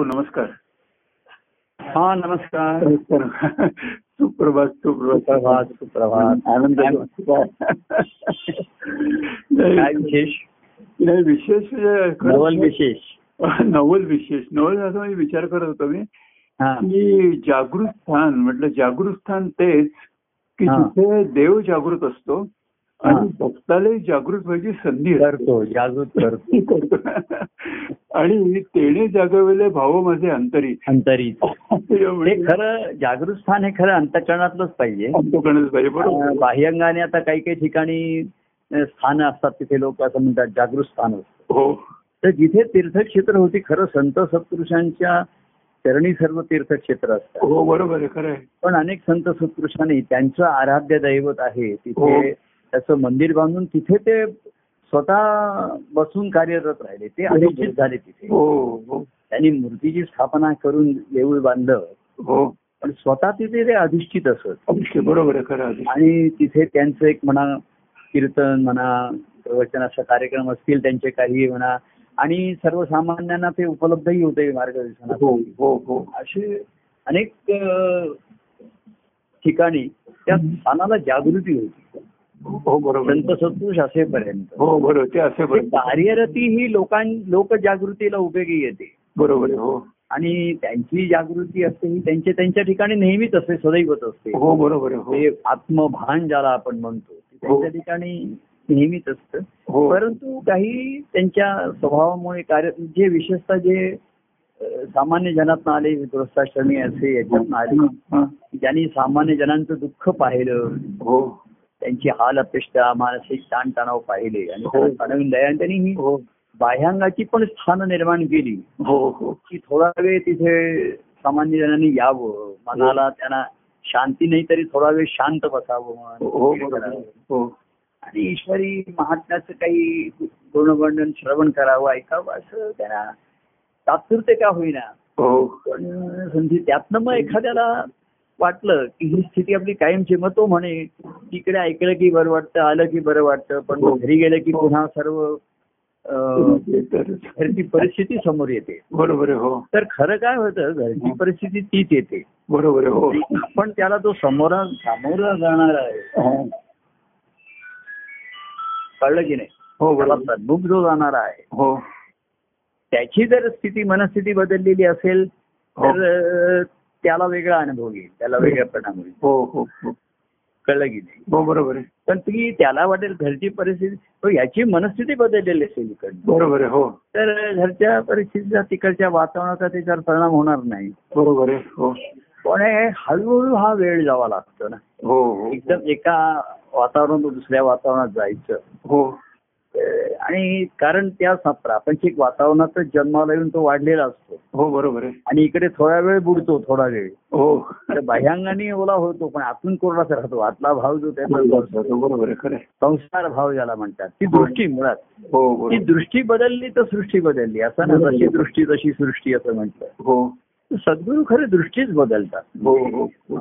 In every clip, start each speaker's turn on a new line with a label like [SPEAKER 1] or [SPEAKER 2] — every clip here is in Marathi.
[SPEAKER 1] हो नमस्कार.
[SPEAKER 2] हा नमस्कार.
[SPEAKER 1] नमस्कार सुप्रभात.
[SPEAKER 2] सुप्रभात सुप्रभात.
[SPEAKER 1] आनंद
[SPEAKER 2] काय विशेष?
[SPEAKER 1] नाही विशेष म्हणजे
[SPEAKER 2] नवल विशेष.
[SPEAKER 1] नवल विशेष. नवल असं मी विचार करत होतो मी
[SPEAKER 2] हा.
[SPEAKER 1] की जागृत स्थान म्हटलं जागृत स्थान तेच की. जिथे देव जागृत असतो
[SPEAKER 2] हा.
[SPEAKER 1] आणि भक्तालाही जागृत व्हायची संधी.
[SPEAKER 2] करतो जागृत करतो.
[SPEAKER 1] आणि तेने जागवले भाव माझे अंतरी.
[SPEAKER 2] अंतरी
[SPEAKER 1] एवढे
[SPEAKER 2] खरं जागृत स्थान हे खरं अंतकरणातलंच पाहिजे.
[SPEAKER 1] बरोबर.
[SPEAKER 2] बाह्यंगाने आता काही काही ठिकाणी स्थानं असतात तिथे लोक असं म्हणतात जागृत स्थान असतं.
[SPEAKER 1] हो.
[SPEAKER 2] तर जिथे तीर्थक्षेत्र होती खरं संत सत्पुरुषांच्या चरणी सर्व तीर्थक्षेत्र असतात.
[SPEAKER 1] हो बरोबर आहे खरं
[SPEAKER 2] पण अनेक संत सत्पुरुषांनी त्यांचं आराध्य दैवत आहे
[SPEAKER 1] हो.
[SPEAKER 2] तिथे त्याचं मंदिर बांधून तिथे ते स्वतः बसून कार्यरत राहिले. ते अनिश्चित झाले तिथे.
[SPEAKER 1] हो हो.
[SPEAKER 2] त्यांनी मूर्तीची स्थापना करून देऊळ बांधलं.
[SPEAKER 1] हो.
[SPEAKER 2] पण स्वतः तिथे ते अधिष्ठित असत.
[SPEAKER 1] बरोबर आहे.
[SPEAKER 2] आणि तिथे त्यांचं एक म्हणा कीर्तन म्हणा प्रवचनाचा कार्यक्रम असतील त्यांचे काही म्हणा आणि सर्वसामान्यांना ते उपलब्धही होते
[SPEAKER 1] हो
[SPEAKER 2] मार्गदर्शनासाठी.
[SPEAKER 1] हो हो
[SPEAKER 2] असे अनेक ठिकाणी त्या स्थानाला जागृती होती.
[SPEAKER 1] हो बरोबर.
[SPEAKER 2] संत सत्पुरुष असेपर्यंत.
[SPEAKER 1] हो बरोबर ते असे बरोबर
[SPEAKER 2] कार्यरती ही लोकां लोक जागृतीला उपयोगी येते.
[SPEAKER 1] बरोबर हो.
[SPEAKER 2] आणि त्यांची जागृती असते ही त्यांच्या त्यांच्या ठिकाणी नेहमीच असते सदैवच असते.
[SPEAKER 1] हो बरोबर हो.
[SPEAKER 2] ते आत्मभान ज्याला आपण म्हणतो ते त्यांच्या ठिकाणी नेहमीच असतं.
[SPEAKER 1] हो.
[SPEAKER 2] परंतु काही त्यांच्या स्वभावामुळे कार्य जे विशेषतः जे सामान्य जनात आले गृहस्थाश्रमी असे याच्यात आले
[SPEAKER 1] हा.
[SPEAKER 2] ज्यांनी सामान्य जनांचं दुःख पाहिलं
[SPEAKER 1] हो.
[SPEAKER 2] त्यांची हाल अपेक्षा मानसिक ताणतणाव पाहिले. आणि
[SPEAKER 1] हो.
[SPEAKER 2] त्यांना जाणून दया त्यांनी ही.
[SPEAKER 1] हो
[SPEAKER 2] बाह्यांगाची पण स्थान निर्माण केली.
[SPEAKER 1] हो हो.
[SPEAKER 2] की थोडा वेळ तिथे सामान्य जणांनी यावं. मनाला त्यांना शांती नाही तरी थोडा वेळ शांत बसावं
[SPEAKER 1] हो. हो.
[SPEAKER 2] आणि ईश्वरी महात्म्याचं काही गुणवर्णन श्रवण करावं ऐकावं असं त्यांना तात्पुरते का होईना.
[SPEAKER 1] हो.
[SPEAKER 2] पण संधी त्यातनं मग एखाद्याला वाटलं की ही स्थिती आपली कायमची मग तो म्हणे. तिकडे ऐकलं की बरं वाटतं आलं की बरं वाटतं पण
[SPEAKER 1] हो.
[SPEAKER 2] घरी गेलं की पुन्हा सर्व घरची परिस्थिती समोर येते.
[SPEAKER 1] बरोबर हो.
[SPEAKER 2] तर खरं काय होतं घरची परिस्थिती तीच येते.
[SPEAKER 1] बरोबर हो.
[SPEAKER 2] पण त्याला तो समोरा सामोरा जाणार आहे.
[SPEAKER 1] हो.
[SPEAKER 2] कळलं की नाही?
[SPEAKER 1] हो
[SPEAKER 2] त्याला
[SPEAKER 1] बरोबर
[SPEAKER 2] सद्मुख जो जाणार आहे.
[SPEAKER 1] हो.
[SPEAKER 2] त्याची जर स्थिती मनस्थिती बदललेली असेल तर त्याला वेगळा अनुभव येईल त्याला वेगळा परिणाम होईल.
[SPEAKER 1] हो हो हो.
[SPEAKER 2] कळलं की नाही?
[SPEAKER 1] हो बरोबर आहे.
[SPEAKER 2] पण ती त्याला वाटेल घरची परिस्थिती तो याची मनस्थिती बदललेली असेल इकडनं.
[SPEAKER 1] बरोबर आहे हो.
[SPEAKER 2] तर घरच्या परिस्थितीचा तिकडच्या वातावरणाचा त्याच्यावर परिणाम होणार नाही.
[SPEAKER 1] बरोबर आहे हो.
[SPEAKER 2] पण हे हळूहळू हा वेळ जावा लागतो ना.
[SPEAKER 1] हो हो.
[SPEAKER 2] एकदम एका वातावरणातून दुसऱ्या वातावरणात जायचं.
[SPEAKER 1] हो.
[SPEAKER 2] आणि कारण त्या प्रापंचिक वातावरणातच जन्माला येऊन तो वाढलेला असतो.
[SPEAKER 1] हो बरोबर आहे.
[SPEAKER 2] आणि इकडे थोडा वेळ बुडतो थोडा वेळ.
[SPEAKER 1] हो.
[SPEAKER 2] तर बाह्यांगाने ओला होतो पण आतून कोरडाच राहतो आतला भाव जो त्याचा
[SPEAKER 1] बरोबर आहे खरं आहे.
[SPEAKER 2] संस्कार भाव ज्याला म्हणतात ती दृष्टी मुळात.
[SPEAKER 1] हो
[SPEAKER 2] ती दृष्टी बदलली तर सृष्टी बदलली. असं ना जशी दृष्टी तशी सृष्टी असं म्हटलं.
[SPEAKER 1] हो.
[SPEAKER 2] सद्गुरू खरे दृष्टीच बदलतात.
[SPEAKER 1] हो हो. हो.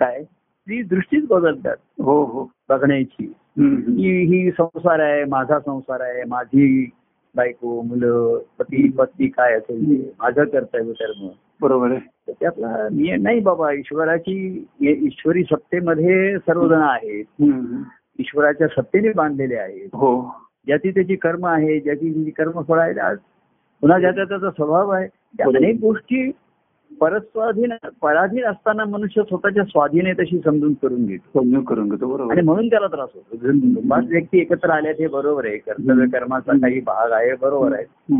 [SPEAKER 2] काय? ती दृष्टीच बदलतात.
[SPEAKER 1] हो हो.
[SPEAKER 2] बघण्याची. की ही संसार आहे माझा संसार आहे माझी बायको मुलं पती पत्नी काय असेल माझं कर्तव्य कर्म
[SPEAKER 1] बरोबर आहे.
[SPEAKER 2] त्यातला नियम नाही बाबा ईश्वराची ये- ईश्वरी सत्तेमध्ये सर्वजण आहेत. ईश्वराच्या सत्तेने बांधलेले आहेत.
[SPEAKER 1] हो.
[SPEAKER 2] ज्याची त्याची कर्म आहे ज्याची कर्मफळ आहेत आज पुन्हा ज्याचा त्याचा स्वभाव आहे. अनेक गोष्टी परस्वाधीन पराधीन असताना मनुष्य स्वतःच्या स्वाधीन आहे तशी समजून करून घेतो.
[SPEAKER 1] समजून करून घेतो बरोबर.
[SPEAKER 2] आणि. म्हणून त्याला त्रास होतो. पाच व्यक्ती एकत्र आल्या ते बरोबर आहे. कर्तव्य कर्माचा काही भाग आहे बरोबर आहे.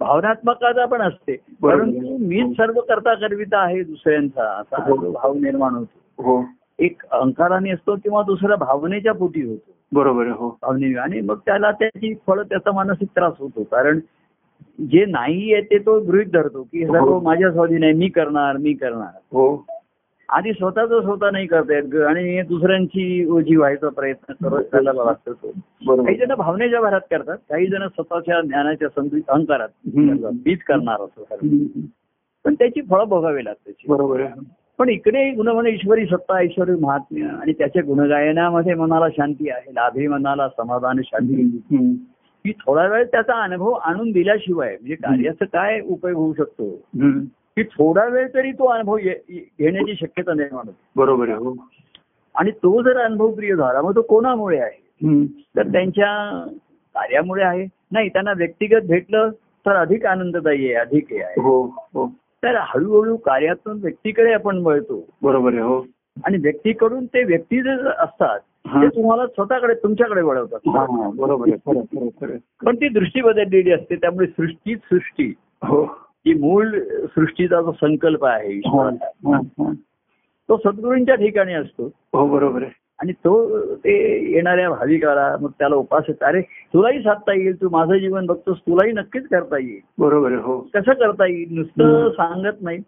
[SPEAKER 2] भावनात्मकता पण असते. परंतु मीच सर्व करता करविता आहे दुसऱ्यांचा. असा
[SPEAKER 1] हो.
[SPEAKER 2] भाव निर्माण होतो.
[SPEAKER 1] हो.
[SPEAKER 2] एक अहंकाराने असतो किंवा दुसरा भावनेच्या पोटी होतो.
[SPEAKER 1] बरोबर हो.
[SPEAKER 2] भावने आणि मग त्याला त्याची फळ त्याचा मानसिक त्रास होतो. कारण जे नाही आहे ते तो गृहित धरतो की सर्व
[SPEAKER 1] हो.
[SPEAKER 2] माझ्या स्वाधीन आहे मी करणार मी करणार
[SPEAKER 1] हो
[SPEAKER 2] आधी स्वतःच स्वतः नाही करता येत. आणि दुसऱ्यांची ओझी व्हायचा प्रयत्न करत लागतो तो काही जण भावनेच्या भरात करतात काही जण स्वतःच्या ज्ञानाच्या संधी अहंकारात. मीच करणार असं सर्व.
[SPEAKER 1] हम्म.
[SPEAKER 2] पण त्याची फळं भोगावी लागतात
[SPEAKER 1] बरोबर
[SPEAKER 2] पण इकडे गुणवणे ईश्वरी सत्ता ईश्वरी महात्म्य आणि त्याच्या गुणगायनामध्ये मनाला शांती आहे लाभे मनाला समाधान शांती. की थोडा वेळ त्याचा अनुभव आणून दिल्याशिवाय म्हणजे कार्याचा काय उपयोग होऊ शकतो. की थोडा वेळ तरी तो अनुभव घेण्याची शक्यता निर्माण होते.
[SPEAKER 1] बरोबर आहे हो.
[SPEAKER 2] आणि तो जर अनुभव प्रिय झाला मग तो कोणामुळे आहे. तर त्यांच्या कार्यामुळे आहे. नाही त्यांना व्यक्तिगत भेटलं तर अधिक आनंददायी आहे अधिक हे आहे.
[SPEAKER 1] हो हो.
[SPEAKER 2] तर हळूहळू कार्यातून व्यक्तीकडे आपण वळतो.
[SPEAKER 1] बरोबर आहे हो.
[SPEAKER 2] आणि व्यक्तीकडून ते व्यक्ती जे असतात. ते तुम्हाला स्वतःकडे तुमच्याकडे वळवतात.
[SPEAKER 1] बरोबर
[SPEAKER 2] पण ती दृष्टी बदललेली असते त्यामुळे सृष्टीच सृष्टी.
[SPEAKER 1] हो.
[SPEAKER 2] ही मूळ सृष्टीचा जो संकल्प आहे. तो सद्गुरूंच्या ठिकाणी असतो.
[SPEAKER 1] हो बरोबर आहे.
[SPEAKER 2] आणि तो ते येणाऱ्या भाविकाला मग त्याला उपास अरे तुलाही साधता येईल तू माझं जीवन बघतोस तुलाही नक्कीच करता येईल.
[SPEAKER 1] बरोबर हो.
[SPEAKER 2] कसं करता येईल नुसतं. सांगत नाही.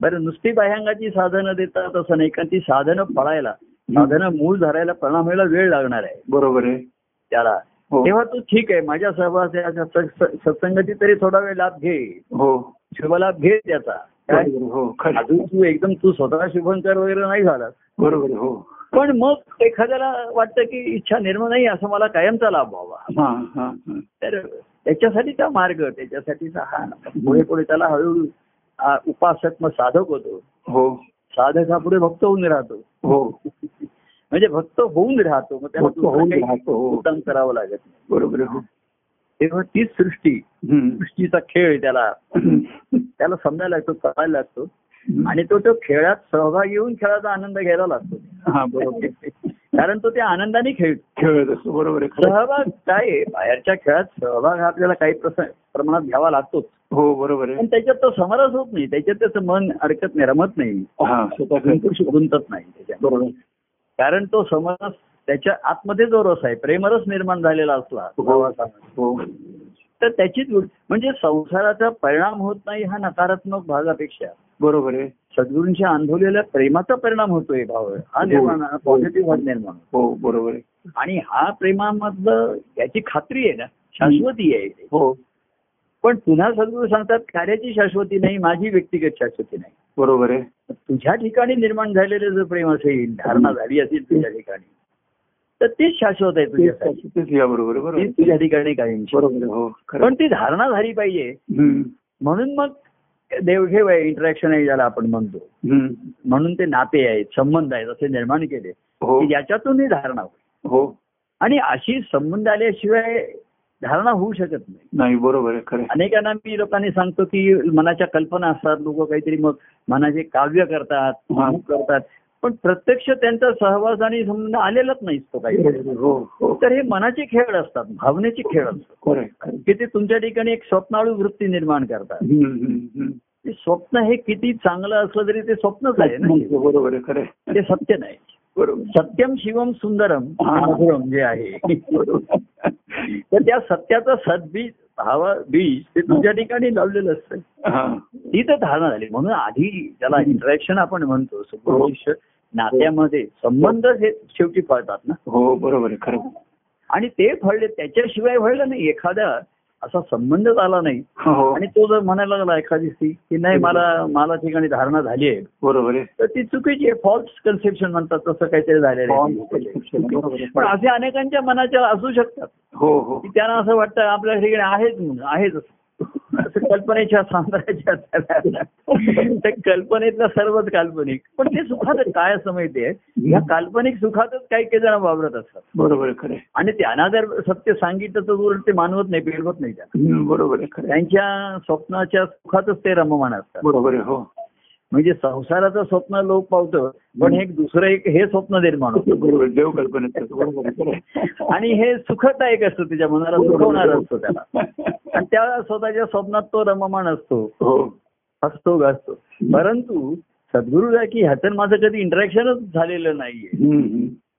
[SPEAKER 2] बरं नुसती बाह्यांगाची साधनं देतात असं नाही कारण ती साधनं फळायला साधनं मूळ धरायला परिणाम व्हायला वेळ लागणार आहे.
[SPEAKER 1] बरोबर आहे.
[SPEAKER 2] त्याला.
[SPEAKER 1] हो.
[SPEAKER 2] तेव्हा तू ठीक आहे माझ्या सत्संग- सत्संगती तरी थोडा वेळ लाभ घे.
[SPEAKER 1] हो.
[SPEAKER 2] शुभलाभ घे त्याचा.
[SPEAKER 1] हो
[SPEAKER 2] अजून तू एकदम तू स्वतः शुभंकर वगैरे नाही झाला.
[SPEAKER 1] बरोबर हो.
[SPEAKER 2] पण मग एखाद्याला वाटतं की इच्छा निर्माण नाही असं मला कायमचा लाभ व्हावा. तर त्याच्यासाठीचा मार्ग त्याच्यासाठीचा हा पुढे पुढे त्याला हळूहळू उपासक मग साधक होतो.
[SPEAKER 1] हो.
[SPEAKER 2] साधक हा पुढे भक्त होऊन राहतो.
[SPEAKER 1] हो.
[SPEAKER 2] म्हणजे भक्त होऊन राहतो. मग त्याला
[SPEAKER 1] राहतो, हो.
[SPEAKER 2] उत्तम करावं लागत
[SPEAKER 1] बरोबर आहे, हो.
[SPEAKER 2] तेव्हा तीच सृष्टी. सृष्टीचा खेळ त्याला. त्याला समजायला लागतो कळायला लागतो. आणि तो तो खेळात सहभाग येऊन खेळाचा आनंद घ्यायला लागतो.
[SPEAKER 1] हा बरोबर.
[SPEAKER 2] कारण तो त्या आनंदाने खेळतो
[SPEAKER 1] खेळत असतो बरोबर
[SPEAKER 2] सहभाग काय? बाहेरच्या खेळात सहभाग हा आपल्याला काही प्रमाणात घ्यावा लागतोच.
[SPEAKER 1] हो बरोबर
[SPEAKER 2] पण
[SPEAKER 1] आहे
[SPEAKER 2] त्याच्यात तो समरस होत नाही. त्याच्यात त्याचं मन अडकत नाही रमत नाही.
[SPEAKER 1] हा.
[SPEAKER 2] गुंतत नाही त्याच्यात.
[SPEAKER 1] बरोबर.
[SPEAKER 2] कारण तो समरस त्याच्या आतमध्ये जो रस आहे प्रेमरस निर्माण झालेला असला सहवासामध्ये,
[SPEAKER 1] हो.
[SPEAKER 2] तर त्याचीच म्हणजे संसाराचा परिणाम होत नाही हा नकारात्मक भागापेक्षा.
[SPEAKER 1] बरोबर आहे.
[SPEAKER 2] सद्गुरूंच्या अनुभवलेल्या प्रेमाचा परिणाम होतोय भाव हा निर्माण पॉझिटिव्ह भाग निर्माण.
[SPEAKER 1] हो बरोबर आहे.
[SPEAKER 2] आणि हा प्रेमामधलं याची खात्री आहे ना शाश्वती आहे.
[SPEAKER 1] हो.
[SPEAKER 2] पण पुन्हा सद्गुरू सांगतात कार्याची शाश्वती नाही माझी व्यक्तिगत शाश्वती नाही.
[SPEAKER 1] बरोबर आहे.
[SPEAKER 2] तुझ्या ठिकाणी निर्माण झालेलं जर प्रेम असेल धारणा झाली असेल तुझ्या ठिकाणी तर तेच शाश्वत आहे तुझ्यासाठी
[SPEAKER 1] तेच या बरोबर.
[SPEAKER 2] तुझ्या ठिकाणी
[SPEAKER 1] आहे, हो
[SPEAKER 2] पण ती धारणा झाली पाहिजे. म्हणून मग देवघेव आहे इंटरॅक्शन आहे ज्याला आपण म्हणतो. म्हणून ते नाते आहेत संबंध आहेत असे निर्माण केले.
[SPEAKER 1] हो.
[SPEAKER 2] की ज्याच्यातून ही धारणा होईल.
[SPEAKER 1] हो.
[SPEAKER 2] आणि अशी संबंध आल्याशिवाय धारणा होऊ शकत नाही.
[SPEAKER 1] नाही बरोबर आहे.
[SPEAKER 2] अनेकांना मी लोकांनी सांगतो की मनाच्या कल्पना असतात लोक काहीतरी मग मनाचे काव्य करतात करतात. पण प्रत्यक्ष त्यांचा सहवास आणि संबंध आलेलाच नाहीच तो काही.
[SPEAKER 1] हो हो.
[SPEAKER 2] तर हे मनाचे खेळ असतात भावनेचे खेळ असतात. की ते तुमच्या ठिकाणी एक स्वप्नाळू वृत्ती निर्माण करतात. स्वप्न हे किती चांगलं असलं तरी ते स्वप्नच आहे ना.
[SPEAKER 1] बरोबर.
[SPEAKER 2] ते सत्य नाही. सत्यम शिवम सुंदरम
[SPEAKER 1] हा.
[SPEAKER 2] मधुरम जे आहे. तर त्या सत्याचं सद्बीज भाव बीज ते तुझ्या ठिकाणी लावलेलं असतं.
[SPEAKER 1] हा.
[SPEAKER 2] ती तर धारणा झाली. म्हणून आधी त्याला इंटरॅक्शन आपण म्हणतो सगळं शिष्य नात्यामध्ये संबंध हे शेवटी फळतात ना.
[SPEAKER 1] हो बरोबर खरं.
[SPEAKER 2] आणि ते फळले त्याच्याशिवाय फळलं नाही. एखादा असा संबंधच आला नाही.
[SPEAKER 1] हो.
[SPEAKER 2] आणि तो जर म्हणायला लागला एखादी स्त्री की नाही मला मला ठिकाणी धारणा झाली आहे.
[SPEAKER 1] बरोबर
[SPEAKER 2] तर ती चुकीची आहे. फॉल्स कन्सेप्शन म्हणतात तसं काहीतरी झालेलं आहे. पण असे अनेकांच्या मनाच्या असू शकतात.
[SPEAKER 1] हो हो.
[SPEAKER 2] की त्यांना असं वाटतं आपल्या ठिकाणी आहेच म्हणून आहेच असं. कल्पनेच्या सांद्राच्या त्या कल्पनेतलं सर्वच काल्पनिक. पण ते सुखात काय असं माहितीये? या काल्पनिक सुखातच काही काही जण वावरत असतात.
[SPEAKER 1] बरोबर खरं.
[SPEAKER 2] आणि त्यांना जर सत्य सांगितलं तर उलट ते मानवत नाही पेलवत नाही
[SPEAKER 1] हम्म, बरोबर आहे खरं आहे.
[SPEAKER 2] त्यांच्या स्वप्नाच्या सुखातच ते रममान असतात.
[SPEAKER 1] बरोबर हो.
[SPEAKER 2] म्हणजे संसाराचं स्वप्न लोक पावतं पण एक दुसरं एक हे स्वप्न निर्माण होतं.
[SPEAKER 1] देव कल्पनेत.
[SPEAKER 2] आणि हे सुखदायक असतं त्याच्या मनाला सुखवणार असतो त्याला. आणि त्या स्वतःच्या स्वप्नात तो रममान असतो.
[SPEAKER 1] हो.
[SPEAKER 2] हसतो गाजतो. परंतु सद्गुरू आहे की ह्याचं माझं कधी इंटरॅक्शनच झालेलं नाहीये.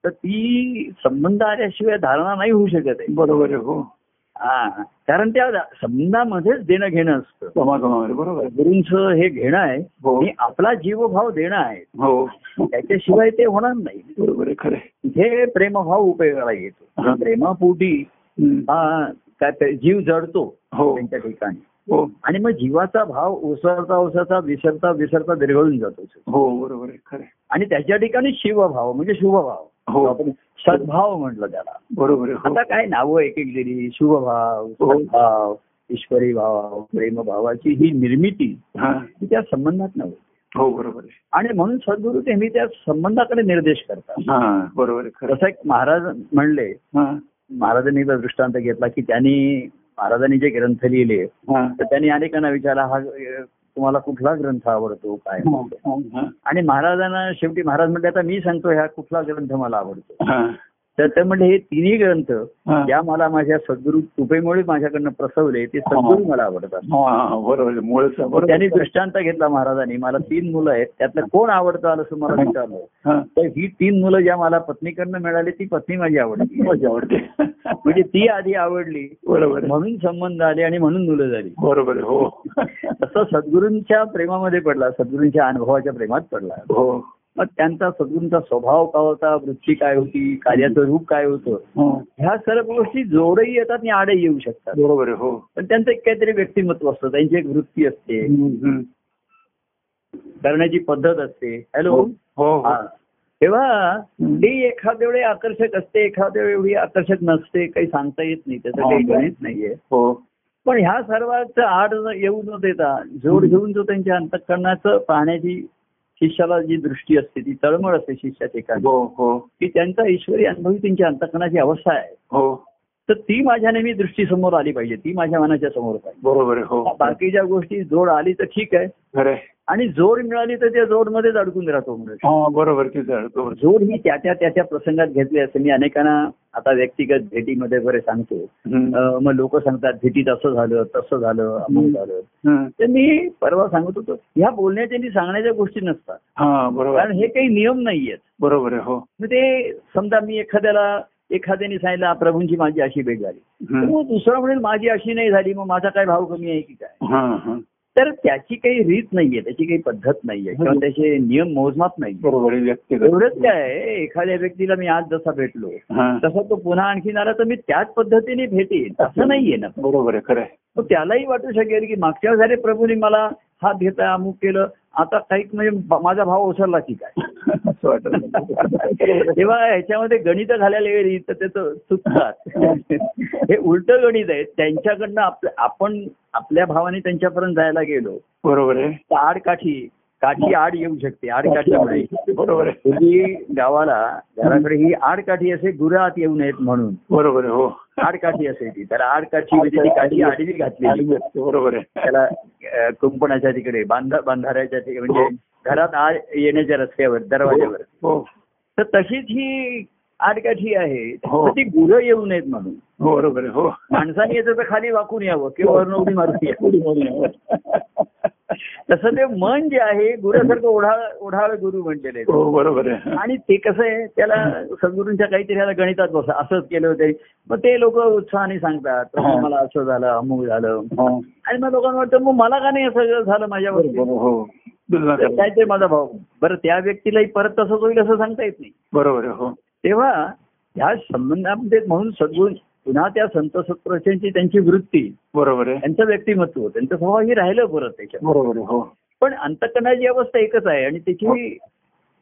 [SPEAKER 2] तर ती संबंध आल्याशिवाय धारणा नाही होऊ शकत आहे.
[SPEAKER 1] बरोबर आहे हो.
[SPEAKER 2] हा कारण त्या संबंधामध्येच देणं घेणं असतं.
[SPEAKER 1] बरोबर.
[SPEAKER 2] गुरूंचं हे घेणं आहे
[SPEAKER 1] हो.
[SPEAKER 2] हे आपला जीवभाव देणं आहे.
[SPEAKER 1] हो.
[SPEAKER 2] त्याच्याशिवाय ते होणार नाही.
[SPEAKER 1] बरोबर आहे खरं
[SPEAKER 2] प्रेमभाव उपयोगाला येतो. प्रेमापोटी. हा काय जीव जडतो
[SPEAKER 1] हो.
[SPEAKER 2] त्यांच्या ठिकाणी. आणि मग जीवाचा भाव ओसरता ओसरता विसरता विसरता विरघळून जातो.
[SPEAKER 1] हो बरोबर खरं.
[SPEAKER 2] आणि त्याच्या ठिकाणी शिवभाव म्हणजे शुभभाव.
[SPEAKER 1] हो.
[SPEAKER 2] आपण सद्भाव म्हटलं त्याला.
[SPEAKER 1] बरोबर हो.
[SPEAKER 2] आता काय नावं एक एक दिली शुभभाव
[SPEAKER 1] हो.
[SPEAKER 2] सद्भाव ईश्वरी भाव प्रेमभावाची ही निर्मिती
[SPEAKER 1] हा.
[SPEAKER 2] ही त्या संबंधात नव्हे.
[SPEAKER 1] हो बरोबर आहे.
[SPEAKER 2] आणि म्हणून सद्गुरू नेहमी त्या संबंधाकडे निर्देश करतात.
[SPEAKER 1] हा बरोबर
[SPEAKER 2] जसं एक महाराज म्हणले
[SPEAKER 1] हा.
[SPEAKER 2] महाराजांनी दृष्टांत घेतला की त्यांनी महाराजांनी जे ग्रंथ लिहिले तर त्यांनी अनेकांना विचारला हा तुम्हाला कुठला ग्रंथ आवडतो काय आणि महाराजांना शेवटी महाराज म्हणले आता मी सांगतो ह्या कुठला ग्रंथ मला आवडतो? तर ते म्हणजे हे तिन्ही ग्रंथ. ज्या मला माझ्या सद्गुरू कृपेमुळे माझ्याकडनं प्रसवले ते सद्गुरू मला आवडतात.
[SPEAKER 1] हा,
[SPEAKER 2] त्यांनी दृष्टांत घेतला महाराजांनी मला तीन मुलं आहेत त्यातलं कोण आवडतं आलं असं मला विचारलं.
[SPEAKER 1] हा.
[SPEAKER 2] तर ही तीन मुलं ज्या मला पत्नीकडनं मिळाली ती पत्नी माझी आवडली.
[SPEAKER 1] मजा आवडते.
[SPEAKER 2] म्हणजे ती आधी आवडली
[SPEAKER 1] बरोबर
[SPEAKER 2] म्हणून संबंध आले आणि म्हणून मुलं झाली.
[SPEAKER 1] बरोबर हो.
[SPEAKER 2] तसं सद्गुरूंच्या प्रेमामध्ये पडला सद्गुरूंच्या अनुभवाच्या प्रेमात पडला.
[SPEAKER 1] हो.
[SPEAKER 2] मग त्यांचा सद्गुरूंचा स्वभाव काय होता वृत्ती काय होती कार्याचं रूप काय होतं?
[SPEAKER 1] हो.
[SPEAKER 2] ह्या सर्व गोष्टी जोडही येतात आणि आडही येऊ शकतात.
[SPEAKER 1] बरोबर हो.
[SPEAKER 2] पण त्यांचं एक काहीतरी व्यक्तिमत्व असतं त्यांची एक वृत्ती असते. करण्याची पद्धत असते. हॅलो?
[SPEAKER 1] हो हो
[SPEAKER 2] हा. तेव्हा ती एखाद्या वेळी आकर्षक असते एखाद्या वेळी एवढी आकर्षक नसते काही सांगता येत नाही त्याचं काही. गणित नाहीये.
[SPEAKER 1] हो.
[SPEAKER 2] पण ह्या सर्वांचं आड येऊ न देता जोड घेऊन जो त्यांच्या अंतकरणाचं पाहण्याची शिष्याला जी दृष्टी असते ती तळमळ असते शिष्याच्या ठिकाणी
[SPEAKER 1] हो हो.
[SPEAKER 2] की त्यांचा ईश्वरी अनुभवी त्यांच्या अंतकरणाची अवस्था आहे.
[SPEAKER 1] हो.
[SPEAKER 2] तर ती माझ्या नेहमी दृष्टी समोर आली पाहिजे ती माझ्या मनाच्या समोर पाहिजे.
[SPEAKER 1] बरोबर हो.
[SPEAKER 2] बाकीच्या गोष्टी जोड आली तर ठीक आहे. आणि जोड मिळाली तर त्या जोडमध्येच अडकून राहतो
[SPEAKER 1] हा बरोबर
[SPEAKER 2] जोड ही त्या त्या त्याच्या प्रसंगात घेतली असते मी अनेकांना आता व्यक्तिगत भेटीमध्ये वगैरे सांगतो. मग लोक सांगतात भेटीत असं झालं तसं झालं अमुक झालं. तर मी परवा सांगत होतो ह्या बोलण्याच्या आणि सांगण्याच्या गोष्टी नसतात.
[SPEAKER 1] बरोबर.
[SPEAKER 2] कारण हे काही नियम नाहीयेत.
[SPEAKER 1] बरोबर हो.
[SPEAKER 2] ते समजा मी एखाद्याला एखाद्याने सांगितलं "आ, प्रभूंची माझी अशी भेट झाली. दुसरा म्हणेल माझी अशी नाही झाली मग माझा काय भाव कमी आहे की काय? तर त्याची काही रीत नाहीये त्याची काही पद्धत नाहीये किंवा त्याचे नियम मोजमाप नाही एवढंच काय एखाद्या व्यक्तीला मी आज जसा भेटलो तसा तो पुन्हा आणखीन आला तर मी त्याच पद्धतीने भेटेन. असं नाहीये ना.
[SPEAKER 1] बरोबर आहे खरं
[SPEAKER 2] त्यालाही वाटू शकेल की मागच्या झाले प्रभूने मला हात घेता अमुक केलं आता काही म्हणजे माझा भाव ओसरला की काय?
[SPEAKER 1] असं वाटत
[SPEAKER 2] तेव्हा ह्याच्यामध्ये गणित घालायला गेली तर त्याचं चुकतात हे उलट गणित आहे. त्यांच्याकडनं आपण आपल्या भावाने त्यांच्यापर्यंत जायला गेलो.
[SPEAKER 1] बरोबर आहे.
[SPEAKER 2] तर आड काठी आड येऊ शकते आड काठीमुळे
[SPEAKER 1] बरोबर आहे.
[SPEAKER 2] पूर्वी गावाला घराकडे ही आडकाठी असे गुरात येऊ नयेत म्हणून.
[SPEAKER 1] बरोबर हो.
[SPEAKER 2] आडकाठी असायची. तर आडकाठी म्हणजे ती काठी आडवी घातलेली.
[SPEAKER 1] बरोबर
[SPEAKER 2] त्याला कुंपणाच्या तिकडे बांधा बांधाऱ्याच्या तिकडे म्हणजे घरात आड येण्याच्या रस्त्यावर दरवाज्यावर.
[SPEAKER 1] हो
[SPEAKER 2] तर तशीच ही आडकाठी आहे.
[SPEAKER 1] हो.
[SPEAKER 2] ती गुरं येऊ नयेत म्हणून.
[SPEAKER 1] हो बरोबर हो.
[SPEAKER 2] माणसाने याचं तर खाली वाकून यावं किंवा वरून उडी मारून यावं तसं ते मन जे आहे गुरासारखं ओढाळ ओढाळ गुरु म्हटलेले आहेत.
[SPEAKER 1] हो बरोबर आहे
[SPEAKER 2] आणि ते कसं आहे त्याला सद्गुरूंच्या काहीतरी ह्याला गणितात बसा असंच केलं होतं मग ते लोक उत्साहाने सांगतात "प्रभू,
[SPEAKER 1] हा.
[SPEAKER 2] मला असं झालं अमुक झालं. आणि मग लोकांना वाटतं मग मला का नाही असं झालं माझ्या
[SPEAKER 1] बरोबर हो तुलना
[SPEAKER 2] तर
[SPEAKER 1] करा.
[SPEAKER 2] काय ते माझा भाऊ बरं त्या व्यक्तीलाही परत तसंच होईल असं सांगता येत नाही
[SPEAKER 1] बरोबर हो
[SPEAKER 2] तेव्हा ह्या संबंधामध्ये म्हणून सद्गुरू पुन्हा त्या संत सत्पुरुषांची त्यांची वृत्ती
[SPEAKER 1] बरोबर आहे.
[SPEAKER 2] त्यांचं व्यक्तिमत्व त्यांचं स्वभाव हे राहिलं परत त्याच्यात.
[SPEAKER 1] बरोबर आहे हो.
[SPEAKER 2] पण अंतकरणाची अवस्था एकच आहे आणि त्याची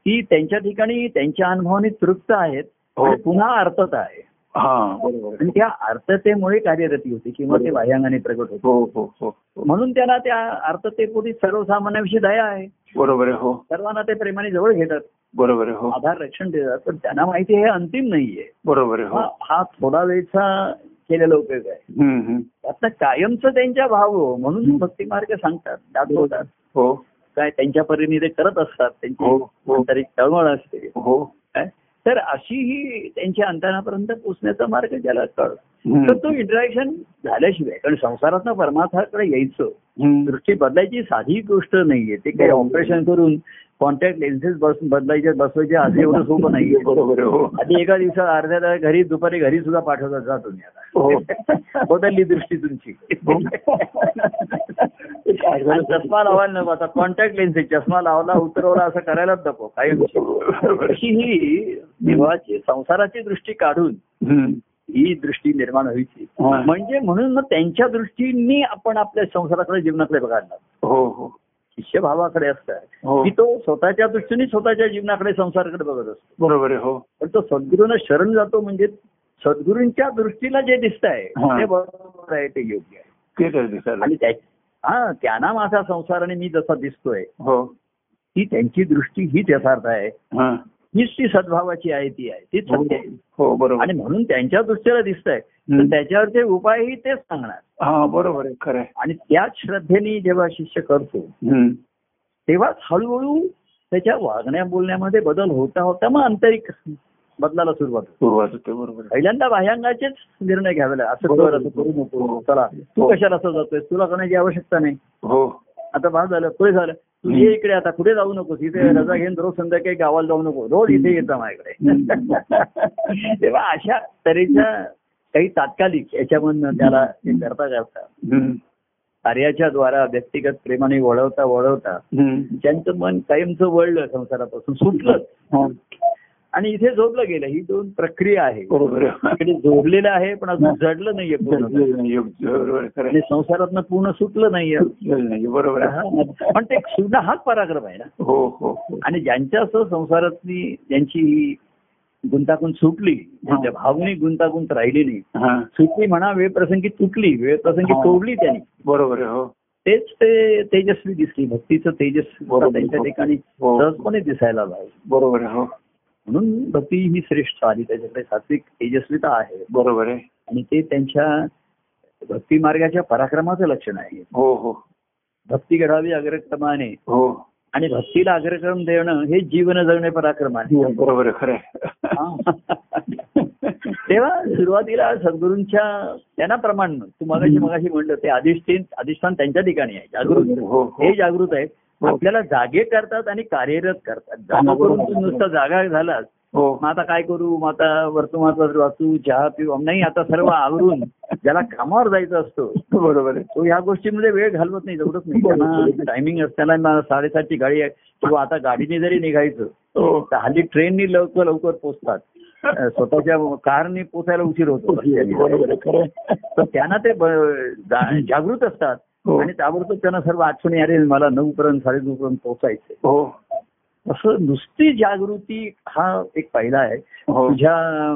[SPEAKER 2] ती त्यांच्या ठिकाणी त्यांच्या अनुभवाने तृप्त आहेत
[SPEAKER 1] हो.
[SPEAKER 2] आणि पुन्हा अर्थता आहे.
[SPEAKER 1] हा बरोबर आहे.
[SPEAKER 2] आणि त्या अर्थतेमुळे कार्यरती होते किंवा ते बाह्यांगाने प्रगट होते.
[SPEAKER 1] हो हो हो. हो.
[SPEAKER 2] म्हणून त्यांना त्या अर्थतेपोटी सर्वसामान्याविषयी दया आहे.
[SPEAKER 1] बरोबर आहे हो.
[SPEAKER 2] सर्वांना ते प्रेमाने जवळ घेतात.
[SPEAKER 1] बरोबर आहे हो.
[SPEAKER 2] आधार रक्षण देतात पण त्यांना माहिती आहे हे अंतिम नाहीये.
[SPEAKER 1] बरोबर आहे हो.
[SPEAKER 2] हा हा थोडा वेळचा केलेला उपयोग आहे.
[SPEAKER 1] हम्म, हम्म.
[SPEAKER 2] त्यातनं कायमचं त्यांच्या भाव हो, म्हणून भक्ती मार्ग सांगतात दाखवतात
[SPEAKER 1] हो
[SPEAKER 2] काय त्यांच्या परीने ते करत असतात
[SPEAKER 1] हो,
[SPEAKER 2] त्यांची
[SPEAKER 1] हो.
[SPEAKER 2] आंतरिक तळमळ असते.
[SPEAKER 1] हो.
[SPEAKER 2] काय? तर अशी ही त्यांच्या अंतरापर्यंत पोचण्याचा मार्ग ज्याला कळ
[SPEAKER 1] हम्म.
[SPEAKER 2] तर तो इंटरॅक्शन झाल्याशिवाय कारण संसारातनं परमार्थाकडे यायचं.
[SPEAKER 1] हम्म.
[SPEAKER 2] दृष्टी बदलायची साधी गोष्ट नाहीये. ते काही ऑपरेशन करून कॉन्टॅक्ट लेन्सेस बदलायचे बसवायचे असं एवढं सोपं नाहीये
[SPEAKER 1] बरोबर आहे हो.
[SPEAKER 2] आधी एका दिवसात अर्ध्या घरी दुपारी घरी सुद्धा पाठवतात जा तुम्ही
[SPEAKER 1] हो.
[SPEAKER 2] आता बदलली दृष्टी तुमची. आणि चष्मा लावायला नको आता. कॉन्टॅक्ट लेन्स चष्मा लावला उतरवला असं करायलाच नको. काही. अशी ही देवाची संसाराची दृष्टी काढून. ही दृष्टी निर्माण व्हायची.
[SPEAKER 1] हा.
[SPEAKER 2] म्हणजे म्हणून मग त्यांच्या दृष्टीने आपण आपल्या संसाराकडे जीवनाकडे बघायला लागतो.
[SPEAKER 1] हो. हो
[SPEAKER 2] शिष्यभावाकडे असतात.
[SPEAKER 1] हो.
[SPEAKER 2] की तो स्वतःच्या दृष्टीने स्वतःच्या जीवनाकडे संसाराकडे बघत असतो.
[SPEAKER 1] बरोबर हो.
[SPEAKER 2] पण तो सद्गुरूंना शरण जातो म्हणजे सद्गुरूंच्या दृष्टीला जे दिसत आहे
[SPEAKER 1] हा.
[SPEAKER 2] ते बरोबर आहे ते योग्य आहे. आणि हा त्यांना माझा संसार आणि मी जसा दिसतोय
[SPEAKER 1] हो.
[SPEAKER 2] ती त्यांची दृष्टी हीच यथार्थ आहे.
[SPEAKER 1] हा.
[SPEAKER 2] हीच ती सद्भावाची आहे ती आहे. तीच सत्य आहे.
[SPEAKER 1] हो बरोबर.
[SPEAKER 2] आणि म्हणून त्यांच्या दृष्टीला दिसतंय. तर
[SPEAKER 1] हम्म.
[SPEAKER 2] त्याच्यावरचे उपायही तेच सांगणार.
[SPEAKER 1] हा बरोबर आहे. खरं आहे.
[SPEAKER 2] आणि त्याच श्रद्धेने जेव्हा शिष्य करतो. तेव्हाच हळूहळू त्याच्या वागण्या बोलण्यामध्ये बदल होता होता मग आंतरिक बदलाला सुरुवात होते.
[SPEAKER 1] सुरुवात होते बरोबर आहे.
[SPEAKER 2] पहिल्यांदा बाह्यांगाचेच निर्णय घ्यावे लागले. असं कर असं करू नको. चला तू
[SPEAKER 1] हो.
[SPEAKER 2] कशाला असं जातोय तुला करण्याची आवश्यकता नाही.
[SPEAKER 1] हो.
[SPEAKER 2] आता बाद झालं पुढे झालं. तू ये इकडे आता पुढे जाऊ नकोस? इथे रजा घेऊन रोज संध्याकाळी गावाला जाऊ नको. रोज इथे येतं माझ्याकडे. तेव्हा अशा तऱ्हेच्या काही तात्कालिक याच्यामधनं त्याला हे करता करता. कार्याच्या द्वारा व्यक्तिगत प्रेमाने वळवता वळवता. ज्यांचं मन कायमचं वळलं संसारापासून सुटलं
[SPEAKER 1] हा.
[SPEAKER 2] आणि इथे जोडलं गेलं. ही दोन प्रक्रिया आहे.
[SPEAKER 1] बरोबर.
[SPEAKER 2] जोडलेलं आहे पण अजून जडलं नाहीये पूर्ण. संसारातनं पूर्ण सुटलं नाहीये.
[SPEAKER 1] नाही, बरोबर आहे.
[SPEAKER 2] हा. पण ते सुद्धा हाच पराक्रम आहे ना.
[SPEAKER 1] हो हो हो.
[SPEAKER 2] आणि ज्यांच्या असं संसारातली ज्यांची ही गुंतागुंत सुटली ज्यांच्या भावनिक गुंतागुंत राहिली नाही
[SPEAKER 1] हा.
[SPEAKER 2] सुटली म्हणा वेळ प्रसंगी तुटली वेळ प्रसंगी
[SPEAKER 1] हा.
[SPEAKER 2] तोडली त्यांनी.
[SPEAKER 1] बरोबर हो.
[SPEAKER 2] तेच ते तेजस्वी दिसली. भक्तीचं तेजस्वी. त्यांच्या ठिकाणी
[SPEAKER 1] हो.
[SPEAKER 2] सहजपणे दिसायला लागलं.
[SPEAKER 1] बरोबर हो.
[SPEAKER 2] म्हणून भक्ती ही श्रेष्ठ आली त्याच्याकडे सात्विक तेजस्विता आहे.
[SPEAKER 1] बरोबर आहे.
[SPEAKER 2] आणि ते त्यांच्या भक्ती मार्गाच्या पराक्रमाचं लक्षण आहे.
[SPEAKER 1] हो हो.
[SPEAKER 2] भक्ती घडावी अग्रक्रमाने.
[SPEAKER 1] हो.
[SPEAKER 2] आणि भक्तीला अग्रक्रम देणं हे जीवन जगणे पराक्रम आहे
[SPEAKER 1] बरोबर खरं.
[SPEAKER 2] हा. तेव्हा सुरुवातीला सद्गुरूंच्या त्यांना प्रमाण तू मगाशी म्हणलं ते अधिष्ठान अधिष्ठान त्यांच्या ठिकाणी आहे जागृत.
[SPEAKER 1] हो हो.
[SPEAKER 2] हे जागृत आहे
[SPEAKER 1] हो.
[SPEAKER 2] आपल्याला जागे करतात आणि कार्यरत करतात. जागा करून नुसता जागा झालास.
[SPEAKER 1] हो.
[SPEAKER 2] मग आता काय करू? मग आता वर्तमानपत्र वाचू चहा पिऊ. नाही आता सर्व आवरून ज्याला कामावर जायचं असतो
[SPEAKER 1] बरोबर
[SPEAKER 2] तो ह्या गोष्टीमध्ये वेळ घालवत नाही जवळच नाही. त्यांना टायमिंग असताना साडेसातची गाडी आहे किंवा आता गाडीने जरी निघायचं
[SPEAKER 1] हो.
[SPEAKER 2] तर हल्ली ट्रेननी लवकर लवकर पोचतात. स्वतःच्या कारने पोचायला उशीर होतो. तर त्यांना ते जागृत असतात.
[SPEAKER 1] हो.
[SPEAKER 2] आणि ताबडतोब त्यांना सर्व आठवणी अरे मला नऊ पर्यंत साडेनऊ पर्यंत पोहोचायचंय
[SPEAKER 1] हो.
[SPEAKER 2] असं नुसती जागृती हा एक पहिला आहे.
[SPEAKER 1] हो.
[SPEAKER 2] तुझ्या.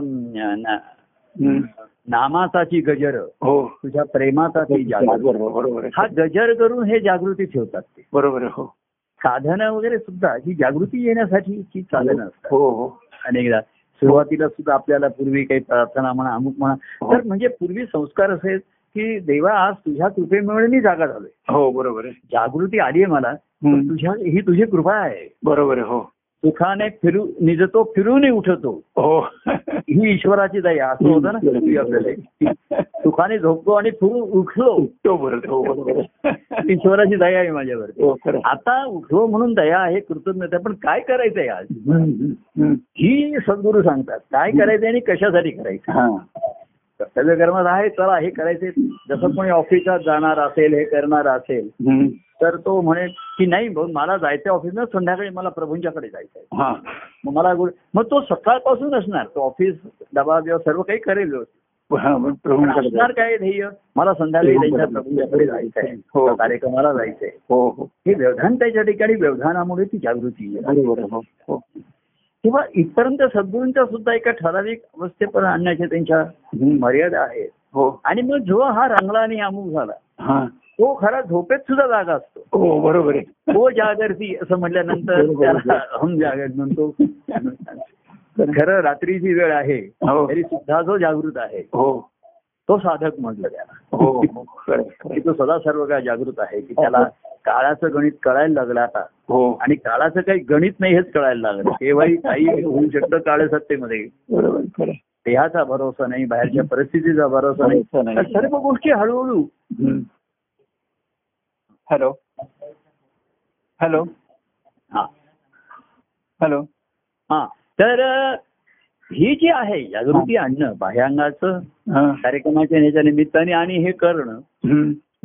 [SPEAKER 2] नामाचाची गजर
[SPEAKER 1] हो.
[SPEAKER 2] तुझ्या प्रेमाचा ती जागृती.
[SPEAKER 1] बरोबर
[SPEAKER 2] हा गजर करून हे जागृती ठेवतात ते.
[SPEAKER 1] बरोबर हो.
[SPEAKER 2] साधनं वगैरे सुद्धा ही जागृती येण्यासाठी ची साधनं असतात.
[SPEAKER 1] हो हो.
[SPEAKER 2] अनेकदा सुरुवातीला सुद्धा आपल्याला पूर्वी काही प्रार्थना म्हणा अमुक म्हणा
[SPEAKER 1] हो.
[SPEAKER 2] तर म्हणजे पूर्वी संस्कार असे की देवा आज तुझ्या कृपेमुळे मी जागा झालोय.
[SPEAKER 1] हो बरोबर आहे.
[SPEAKER 2] जागृती आली आहे मला तुझ्या ही तुझी कृपा आहे.
[SPEAKER 1] बरोबर आहे हो.
[SPEAKER 2] सुखाने फिरू निजतो फिरूनही उठतो.
[SPEAKER 1] हो.
[SPEAKER 2] ही ईश्वराची दया असं होतं ना? आपल्याला सुखाने झोपतो आणि फिरून उठलो.
[SPEAKER 1] तो बरोबर हो बरोबर.
[SPEAKER 2] ईश्वराची दया आहे माझ्यावर
[SPEAKER 1] हो.
[SPEAKER 2] आता उठलो म्हणून दया आहे कृतज्ञता पण काय करायचंय आज. ही सद्गुरू सांगतात काय करायचंय आणि कशासाठी करायचं कर्तव्य कर्मात आहे चला हे करायचे. जसं कोणी ऑफिसात जाणार असेल हे करणार असेल. तर तो म्हणेल की नाही भाऊ मला जायचं ऑफिसनं संध्याकाळी मला प्रभूंच्याकडे जायचंय.
[SPEAKER 1] हा.
[SPEAKER 2] मग मला मग तो सकाळपासून असणार. तो ऑफिस डबा बिबा सर्व काही करेल.
[SPEAKER 1] हा,
[SPEAKER 2] असणार काय ध्येय? मला संध्याकाळी त्यांच्या प्रभूंच्याकडे जायचंय.
[SPEAKER 1] हो.
[SPEAKER 2] त्या कार्यक्रमाला जायचंय.
[SPEAKER 1] हो हो.
[SPEAKER 2] हे व्यवधान त्याच्या ठिकाणी व्यवधानामुळे ती जागृती
[SPEAKER 1] हो हो
[SPEAKER 2] किंवा इथपर्यंत सद्गुरूंच्या सुद्धा एका ठराविक अवस्थेपर्यंत आणण्याच्या त्यांच्या. मर्यादा आहेत.
[SPEAKER 1] हो.
[SPEAKER 2] आणि मग जो हा रंगला आणि अमुक झाला
[SPEAKER 1] हा.
[SPEAKER 2] तो खरा झोपेत सुद्धा जागा असतो.
[SPEAKER 1] हो बरोबर आहे.
[SPEAKER 2] तो जागरती असं म्हटल्यानंतर. त्याला हम जागर म्हणतो. खरं रात्रीची वेळ आहे
[SPEAKER 1] हो.
[SPEAKER 2] तरी सुद्धा जो जागृत आहे
[SPEAKER 1] हो.
[SPEAKER 2] तो साधक म्हटलं त्याला
[SPEAKER 1] हो हो.
[SPEAKER 2] तो सदा सर्व काय जागृत आहे की त्याला काळाचं गणित कळायला लागलं आता.
[SPEAKER 1] हो.
[SPEAKER 2] आणि काळाचं काही गणित नाही हेच कळायला लागलं. केव्हाही काही होऊ शकतं काळ सत्तेमध्ये.
[SPEAKER 1] बरोबर.
[SPEAKER 2] देहाचा भरोसा नाही बाहेरच्या परिस्थितीचा भरोसा नाही. सर्व गोष्टी हळूहळू.
[SPEAKER 1] हॅलो. हॅलो.
[SPEAKER 2] हा.
[SPEAKER 1] हॅलो.
[SPEAKER 2] हा. तर ही जी आहे जागृती आणणं बाह्यांगाचं कार्यक्रमाच्या ह्याच्या निमित्ताने आणि हे करणं.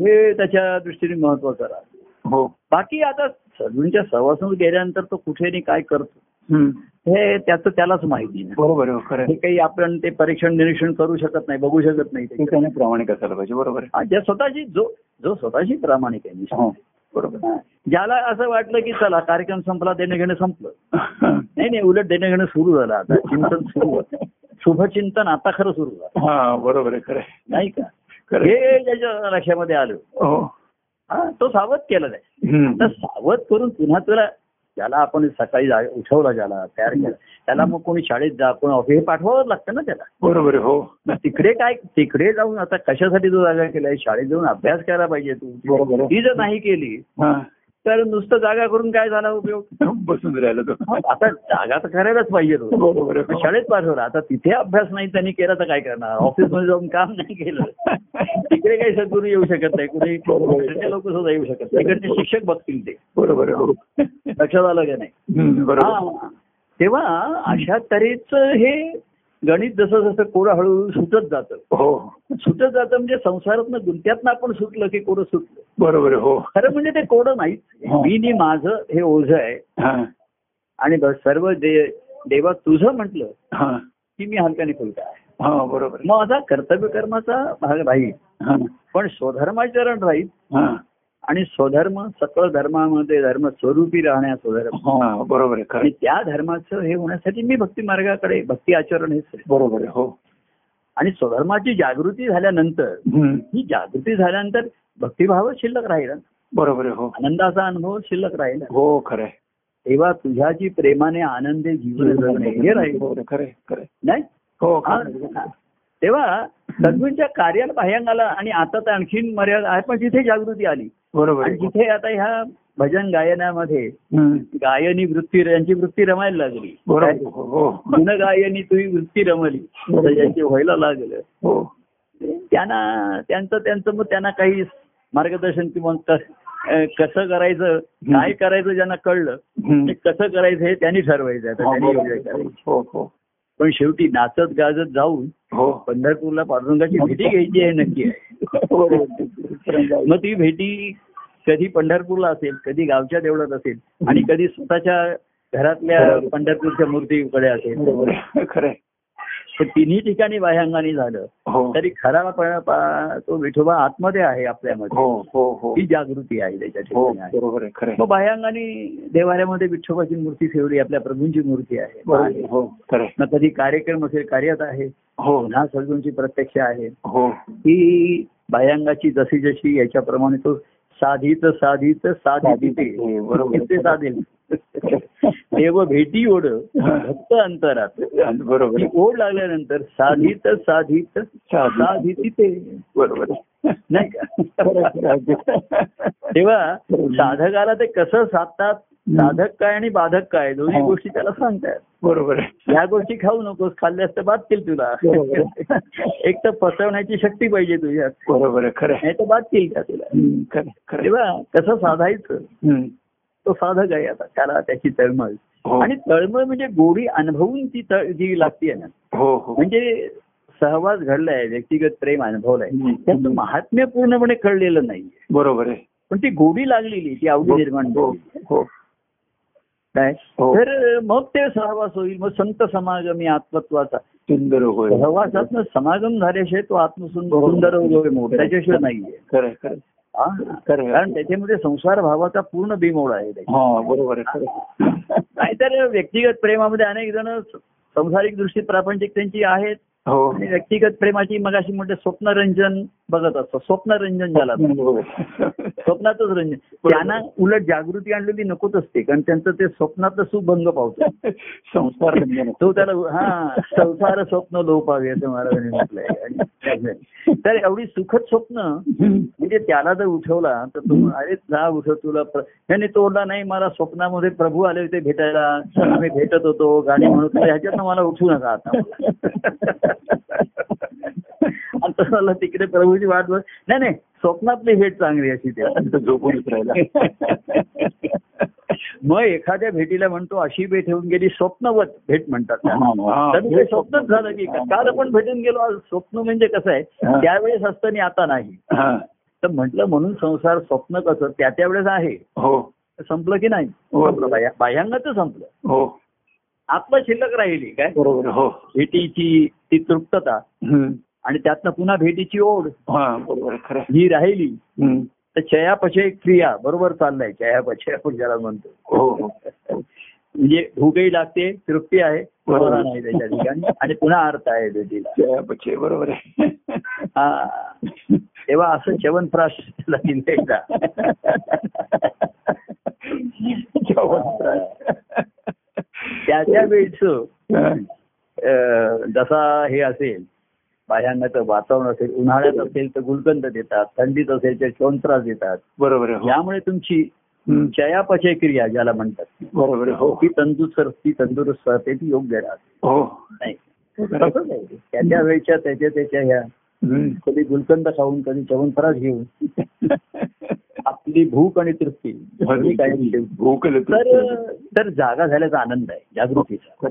[SPEAKER 2] हे त्याच्या दृष्टीने महत्वाचं राहतं.
[SPEAKER 1] हो.
[SPEAKER 2] बाकी आता सगळ्यांच्या सहवासून गेल्यानंतर तो कुठे आणि काय करतो. हे त्याचं त्यालाच माहिती नाही
[SPEAKER 1] बरोबर हो.
[SPEAKER 2] काही आपण ते परीक्षण निरीक्षण करू शकत नाही बघू शकत नाही
[SPEAKER 1] प्रामाणिक असायला पाहिजे बरोबर
[SPEAKER 2] स्वतःची जो जो स्वतःची प्रामाणिक आहे.
[SPEAKER 1] हो बरोबर.
[SPEAKER 2] ज्याला असं वाटलं की चला कार्यक्रम संपला देणं घेणं संपलं नाही नाही उलट देणं घेणं सुरू झालं आता चिंतन सुरू होतं शुभचिंतन आता खरं सुरू झालं
[SPEAKER 1] हा बरोबर आहे खरं.
[SPEAKER 2] नाही का. हे त्याच्या लक्षामध्ये आलं
[SPEAKER 1] हा
[SPEAKER 2] तो सावध आहे
[SPEAKER 1] हम्म.
[SPEAKER 2] तर सावध करून पुन्हा तुला ज्याला आपण सकाळी उठवलं ज्याला तयार केलं त्याला मग कोणी शाळेत जा कोणी ऑफिस हे पाठवावंच लागतं ना त्याला.
[SPEAKER 1] बरोबर हो.
[SPEAKER 2] तिकडे काय तिकडे जाऊन आता कशासाठी तू जागा केलाय? शाळेत जाऊन अभ्यास करायला पाहिजे तू. ही जर नाही केली तर नुसतं जागा करून काय झाला उपयोग?
[SPEAKER 1] बसून राहिला तो.
[SPEAKER 2] आता जागा तर करायलाच पाहिजे
[SPEAKER 1] बरोबर हो.
[SPEAKER 2] शाळेत पाठवला आता तिथे अभ्यास नाही त्यांनी केला तर काय करणार? ऑफिसमध्ये जाऊन काम नाही केलं. तिकडे काही सद्गुरू येऊ शकत नाही. कुणी लोक सुद्धा येऊ शकत नाही. तिकडचे शिक्षक बघतील ते.
[SPEAKER 1] बरोबर
[SPEAKER 2] लक्षात आलं का नाही?
[SPEAKER 1] बरोबर.
[SPEAKER 2] हा. तेव्हा अशा तऱ्हेचं हे गणित जसं जसं कोरं हळूहळू सुटत जातं.
[SPEAKER 1] हो.
[SPEAKER 2] सुटत जातं म्हणजे संसारातनं गुंत्यातनं आपण सुटलं की कोरं सुटलं.
[SPEAKER 1] बरोबर हो.
[SPEAKER 2] खरं म्हणजे ते कोरं नाहीच
[SPEAKER 1] हा.
[SPEAKER 2] मी नी माझं हे ओझं आहे.
[SPEAKER 1] हा.
[SPEAKER 2] आणि सर्व दे देवा तुझं म्हटलं
[SPEAKER 1] हा.
[SPEAKER 2] की मी हलक्याने फुलका आहे.
[SPEAKER 1] हा बरोबर.
[SPEAKER 2] मग आता कर्तव्य कर्माचा भाग राहील. पण स्वधर्माचरण राहील.
[SPEAKER 1] हा.
[SPEAKER 2] आणि स्वधर्म सकळ धर्मामध्ये धर्म स्वरूपी राहण्या स्वधर्म.
[SPEAKER 1] हा बरोबर
[SPEAKER 2] आणि. त्या धर्माचं हे होण्यासाठी मी भक्ती मार्गाकडे भक्ती आचरण हे.
[SPEAKER 1] बरोबर आहे हो.
[SPEAKER 2] आणि स्वधर्माची जागृती झाल्यानंतर ही जागृती झाल्यानंतर भक्तिभावच शिल्लक राहिला.
[SPEAKER 1] बरोबर हो.
[SPEAKER 2] आनंदाचा अनुभव शिल्लक राहिला.
[SPEAKER 1] हो खरं आहे.
[SPEAKER 2] तेव्हा तुझ्याची प्रेमाने आनंदे जीवन जगणे हे राहील.
[SPEAKER 1] खरं खरं.
[SPEAKER 2] नाही?
[SPEAKER 1] हो
[SPEAKER 2] हा. तेव्हा सद्गुरूंच्या कार्याला बाह्यांगाला आणि आता तर आणखीन मर्यादा आहे पण तिथे जागृती आली.
[SPEAKER 1] बरोबर आहे.
[SPEAKER 2] जिथे आता ह्या भजन गायनामध्ये गायनी वृत्ती यांची वृत्ती रमायला लागली.
[SPEAKER 1] हो हो.
[SPEAKER 2] गुणगायनी तुझी वृत्ती रमली. ज्यांची व्हायला लागलं.
[SPEAKER 1] हो.
[SPEAKER 2] त्यांना त्यांचं त्यांचं मग त्यांना काही मार्गदर्शन किंवा कस- करायचं काय करायचं ज्यांना कळलं. ते कसं करायचं हे त्यांनी ठरवायचं आता
[SPEAKER 1] हो,
[SPEAKER 2] त्यांनी. करायची.
[SPEAKER 1] हो हो.
[SPEAKER 2] पण शेवटी नाचत गाजत जाऊन
[SPEAKER 1] हो.
[SPEAKER 2] पंढरपूरला पांडुरंगाची भेटी घ्यायची आहे नक्की आहे. मग ती भेटी कधी पंढरपूरला असेल कधी गावच्या देवळात असेल आणि कधी स्वतःच्या घरातल्या पंढरपूरच्या मूर्तीकडे असेल.
[SPEAKER 1] खरं
[SPEAKER 2] तिन्ही ठिकाणी बाह्यांगाने झालं.
[SPEAKER 1] हो.
[SPEAKER 2] तरी खरा तो विठोबा आतमध्ये आहे आपल्यामध्ये.
[SPEAKER 1] हो हो हो.
[SPEAKER 2] जागृती आहे त्याच्या
[SPEAKER 1] हो
[SPEAKER 2] ठिकाणी. मग बाह्यांगाने देवाऱ्यामध्ये विठोबाची मूर्ती ठेवली आपल्या प्रभूंची मूर्ती आहे.
[SPEAKER 1] हो.
[SPEAKER 2] मग कधी कार्यक्रम असेल कार्यात आहे. पुन्हा सद्गुरूंची प्रत्यक्ष आहे.
[SPEAKER 1] हो.
[SPEAKER 2] ही बाह्यांगाची जशी जशी याच्याप्रमाणे तो साधित साधित साधित साधेल देव भेटी ओढ भक्त अंतरात
[SPEAKER 1] बरोबर.
[SPEAKER 2] ओढ लागल्यानंतर साधित साधित
[SPEAKER 1] साधित.
[SPEAKER 2] ते
[SPEAKER 1] बरोबर.
[SPEAKER 2] नाही का. तेव्हा साधकाला ते कसं साधतात साधक काय आणि बाधक काय? दोन्ही
[SPEAKER 1] हा.
[SPEAKER 2] गोष्टी त्याला सांगतात
[SPEAKER 1] बरोबर
[SPEAKER 2] ह्या गोष्टी खाऊ नकोस खाल्ल्यास तर बाधतील तुला. एक तर फसवण्याची शक्ती पाहिजे तुझ्यात.
[SPEAKER 1] बरोबर खरं.
[SPEAKER 2] नाही तर बाधतील का तुला?
[SPEAKER 1] खरं.
[SPEAKER 2] तेव्हा कसं साधायचं. तो साधक आहे आता त्याला त्याची तळमळ.
[SPEAKER 1] हो.
[SPEAKER 2] आणि तळमळ म्हणजे गोडी अनुभवून ती तळ- जी लागते ना.
[SPEAKER 1] हो हो.
[SPEAKER 2] म्हणजे सहवास घडलाय व्यक्तिगत प्रेम अनुभवलंय. त्याचं महात्म्य पूर्णपणे कळलेलं नाहीये.
[SPEAKER 1] बरोबर आहे.
[SPEAKER 2] पण ती गोडी लागलेली ती आवडी निर्माण काय
[SPEAKER 1] हो.
[SPEAKER 2] तर मग ते सहवास होईल मग संत समागमी आत्मत्वाचा
[SPEAKER 1] सुंदर होय
[SPEAKER 2] सहवासातनं समागम झाल्याशिवाय तो आत्मसुंदर
[SPEAKER 1] बरोबर.
[SPEAKER 2] सुंदर होय मोठ त्याच्याशिवाय नाहीये. हा. कारण त्याच्यामध्ये संसार भावाचा पूर्ण बिमोड आहे.
[SPEAKER 1] हा बरोबर.
[SPEAKER 2] नाहीतर व्यक्तिगत प्रेमामध्ये अनेक जण संसारिक दृष्टी प्रापंचिक त्यांची आहेत
[SPEAKER 1] हो.
[SPEAKER 2] आणि व्यक्तिगत प्रेमाची मग अशी म्हणते स्वप्नरंजन बघत असतो. स्वप्नरंजन झाला
[SPEAKER 1] बरोबर.
[SPEAKER 2] स्वप्नातच रंजन. त्यांना उलट जागृती आणलेली नकोच असते कारण त्यांचं ते स्वप्नात सुभंग पावतं.
[SPEAKER 1] संस्कार रंजन.
[SPEAKER 2] तो त्याला हा संसार स्वप्न लोपावे असं महाराजांनी म्हटलंय. तर एवढी सुखद स्वप्न म्हणजे त्याला जर उठवला तर तो अरे जा उठव तुला. त्याने तोडला नाही मला स्वप्नामध्ये प्रभू आले होते भेटायला. आम्ही भेटत होतो गाणी म्हणत होतो. ह्याच्यातनं मला उठवू नका आता. आणि तसं तिकडे प्रभूची वाट बघ. नाही नाही स्वप्नातली भेट चांगली अशी ते
[SPEAKER 1] तो झोपूनच राहिला.
[SPEAKER 2] मग एखाद्या भेटीला म्हणतो अशी भेट होऊन गेली स्वप्नवत भेट म्हणतात.
[SPEAKER 1] हा.
[SPEAKER 2] तर स्वप्नच झालं की काल आपण भेटून गेलो आज स्वप्न म्हणजे कसं आहे. त्यावेळेस असतं आणि आता नाही. तर म्हटलं म्हणून संसार स्वप्न कसं? त्या त्यावेळेस आहे.
[SPEAKER 1] हो.
[SPEAKER 2] संपलं की नाही?
[SPEAKER 1] हो.
[SPEAKER 2] संपलं. बाह्या- बाह्यांगाचं संपलं.
[SPEAKER 1] हो.
[SPEAKER 2] आत्मा शिल्लक राहिली काय?
[SPEAKER 1] बरोबर हो.
[SPEAKER 2] भेटीची ती तृप्तता. आणि त्यातनं पुन्हा भेटीची ओढ.
[SPEAKER 1] हा बरोबर खरं.
[SPEAKER 2] ही राहिली. तर चयापचय क्रिया बरोबर चाललंय चयापचय आपण ज्याला म्हणतो.
[SPEAKER 1] हो हो.
[SPEAKER 2] म्हणजे भूकही लागते तृप्ती आहे आहे त्याच्या ठिकाणी आणि पुन्हा अर्थ आहे भेटीला.
[SPEAKER 1] बरोबर आहे.
[SPEAKER 2] हा. तेव्हा असं दिलं एकदा. त्या त्या वेळच जसा हे असेल बाह्यांगाचं वातावरण असेल उन्हाळ्यात असेल तर गुलकंद देतात थंडीत असेल तर च्यवनप्राश देतात.
[SPEAKER 1] बरोबर हो.
[SPEAKER 2] यामुळे तुमची. चयापचय क्रिया ज्याला म्हणतात.
[SPEAKER 1] बरोबर हो.
[SPEAKER 2] ती तंदुरुस्त ती तंदुरुस्त राहते ती योग्य राहते.
[SPEAKER 1] हो.
[SPEAKER 2] नाही. तसंच आहे. त्या त्या वेळच्या त्याच्या त्याच्या ह्या. कधी गुलकंद खाऊन कधी च्यवनप्राश घेऊन. आपली भूक आणि तृप्ती.
[SPEAKER 1] भूक
[SPEAKER 2] तर जागा झाल्याचा आनंद आहे जागृतीचा.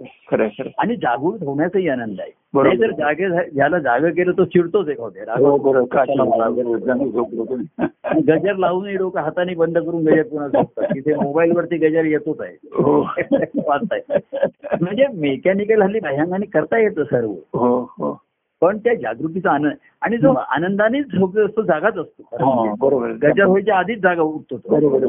[SPEAKER 2] आणि जागृत होण्याचाही आनंद आहे. तर जागे ज्याला जागा केलं तो चिडतोच होते.
[SPEAKER 1] हो,
[SPEAKER 2] गजर लावूनही लोक हाताने बंद करून गजर पुन्हा झोपतात? तिथे मोबाईल वरती गजर येतोच आहे.
[SPEAKER 1] हो.
[SPEAKER 2] वाचताय. म्हणजे मेकॅनिकल हल्ली बाह्यांगाने करता येतं सर्व.
[SPEAKER 1] हो.
[SPEAKER 2] पण त्या जागृतीचा आनंद आणि जो आनंदाने झोप असतो जागाच असतो
[SPEAKER 1] हा, बरोबर आहे.
[SPEAKER 2] गजर व्हायच्या आधीच जागा उठतो.
[SPEAKER 1] बरोबर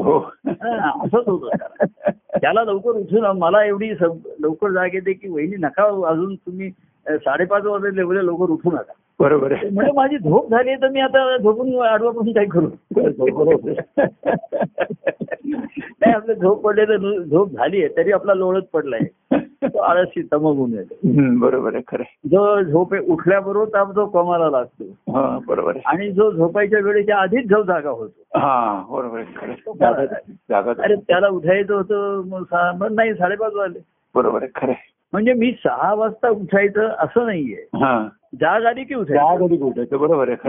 [SPEAKER 2] असंच होतं त्याला. लवकर उठून मला एवढी लवकर जाग येते की वहिनी नका अजून तुम्ही साडेपाच वाजले एवढे लवकर उठू नका
[SPEAKER 1] बरोबर
[SPEAKER 2] म्हणजे माझी झोप झाली तर मी आता झोपून आडवापासून काय करू
[SPEAKER 1] बरोबर.
[SPEAKER 2] नाही आपलं झोप पडले तर झोप झाली आहे तरी आपला लोळत पडलाय तो आळशी तमगून येतो.
[SPEAKER 1] बरोबर आहे खरं.
[SPEAKER 2] जो झोप उठल्याबरोबर ताप जो कमाला लागतो.
[SPEAKER 1] हा बरोबर
[SPEAKER 2] आणि जो झोपायच्या वेळेच्या आधीच जो जागा होतो.
[SPEAKER 1] हा बरोबर जागा
[SPEAKER 2] अरे त्याला उठायचं होतं नाही साडेपाच वाजले.
[SPEAKER 1] बरोबर आहे खरं.
[SPEAKER 2] म्हणजे मी सहा वाजता उठायचं असं नाहीये.
[SPEAKER 1] हा.
[SPEAKER 2] जाग आली की
[SPEAKER 1] जागा
[SPEAKER 2] उठायचं
[SPEAKER 1] कधी उठायचं बरोबर आहे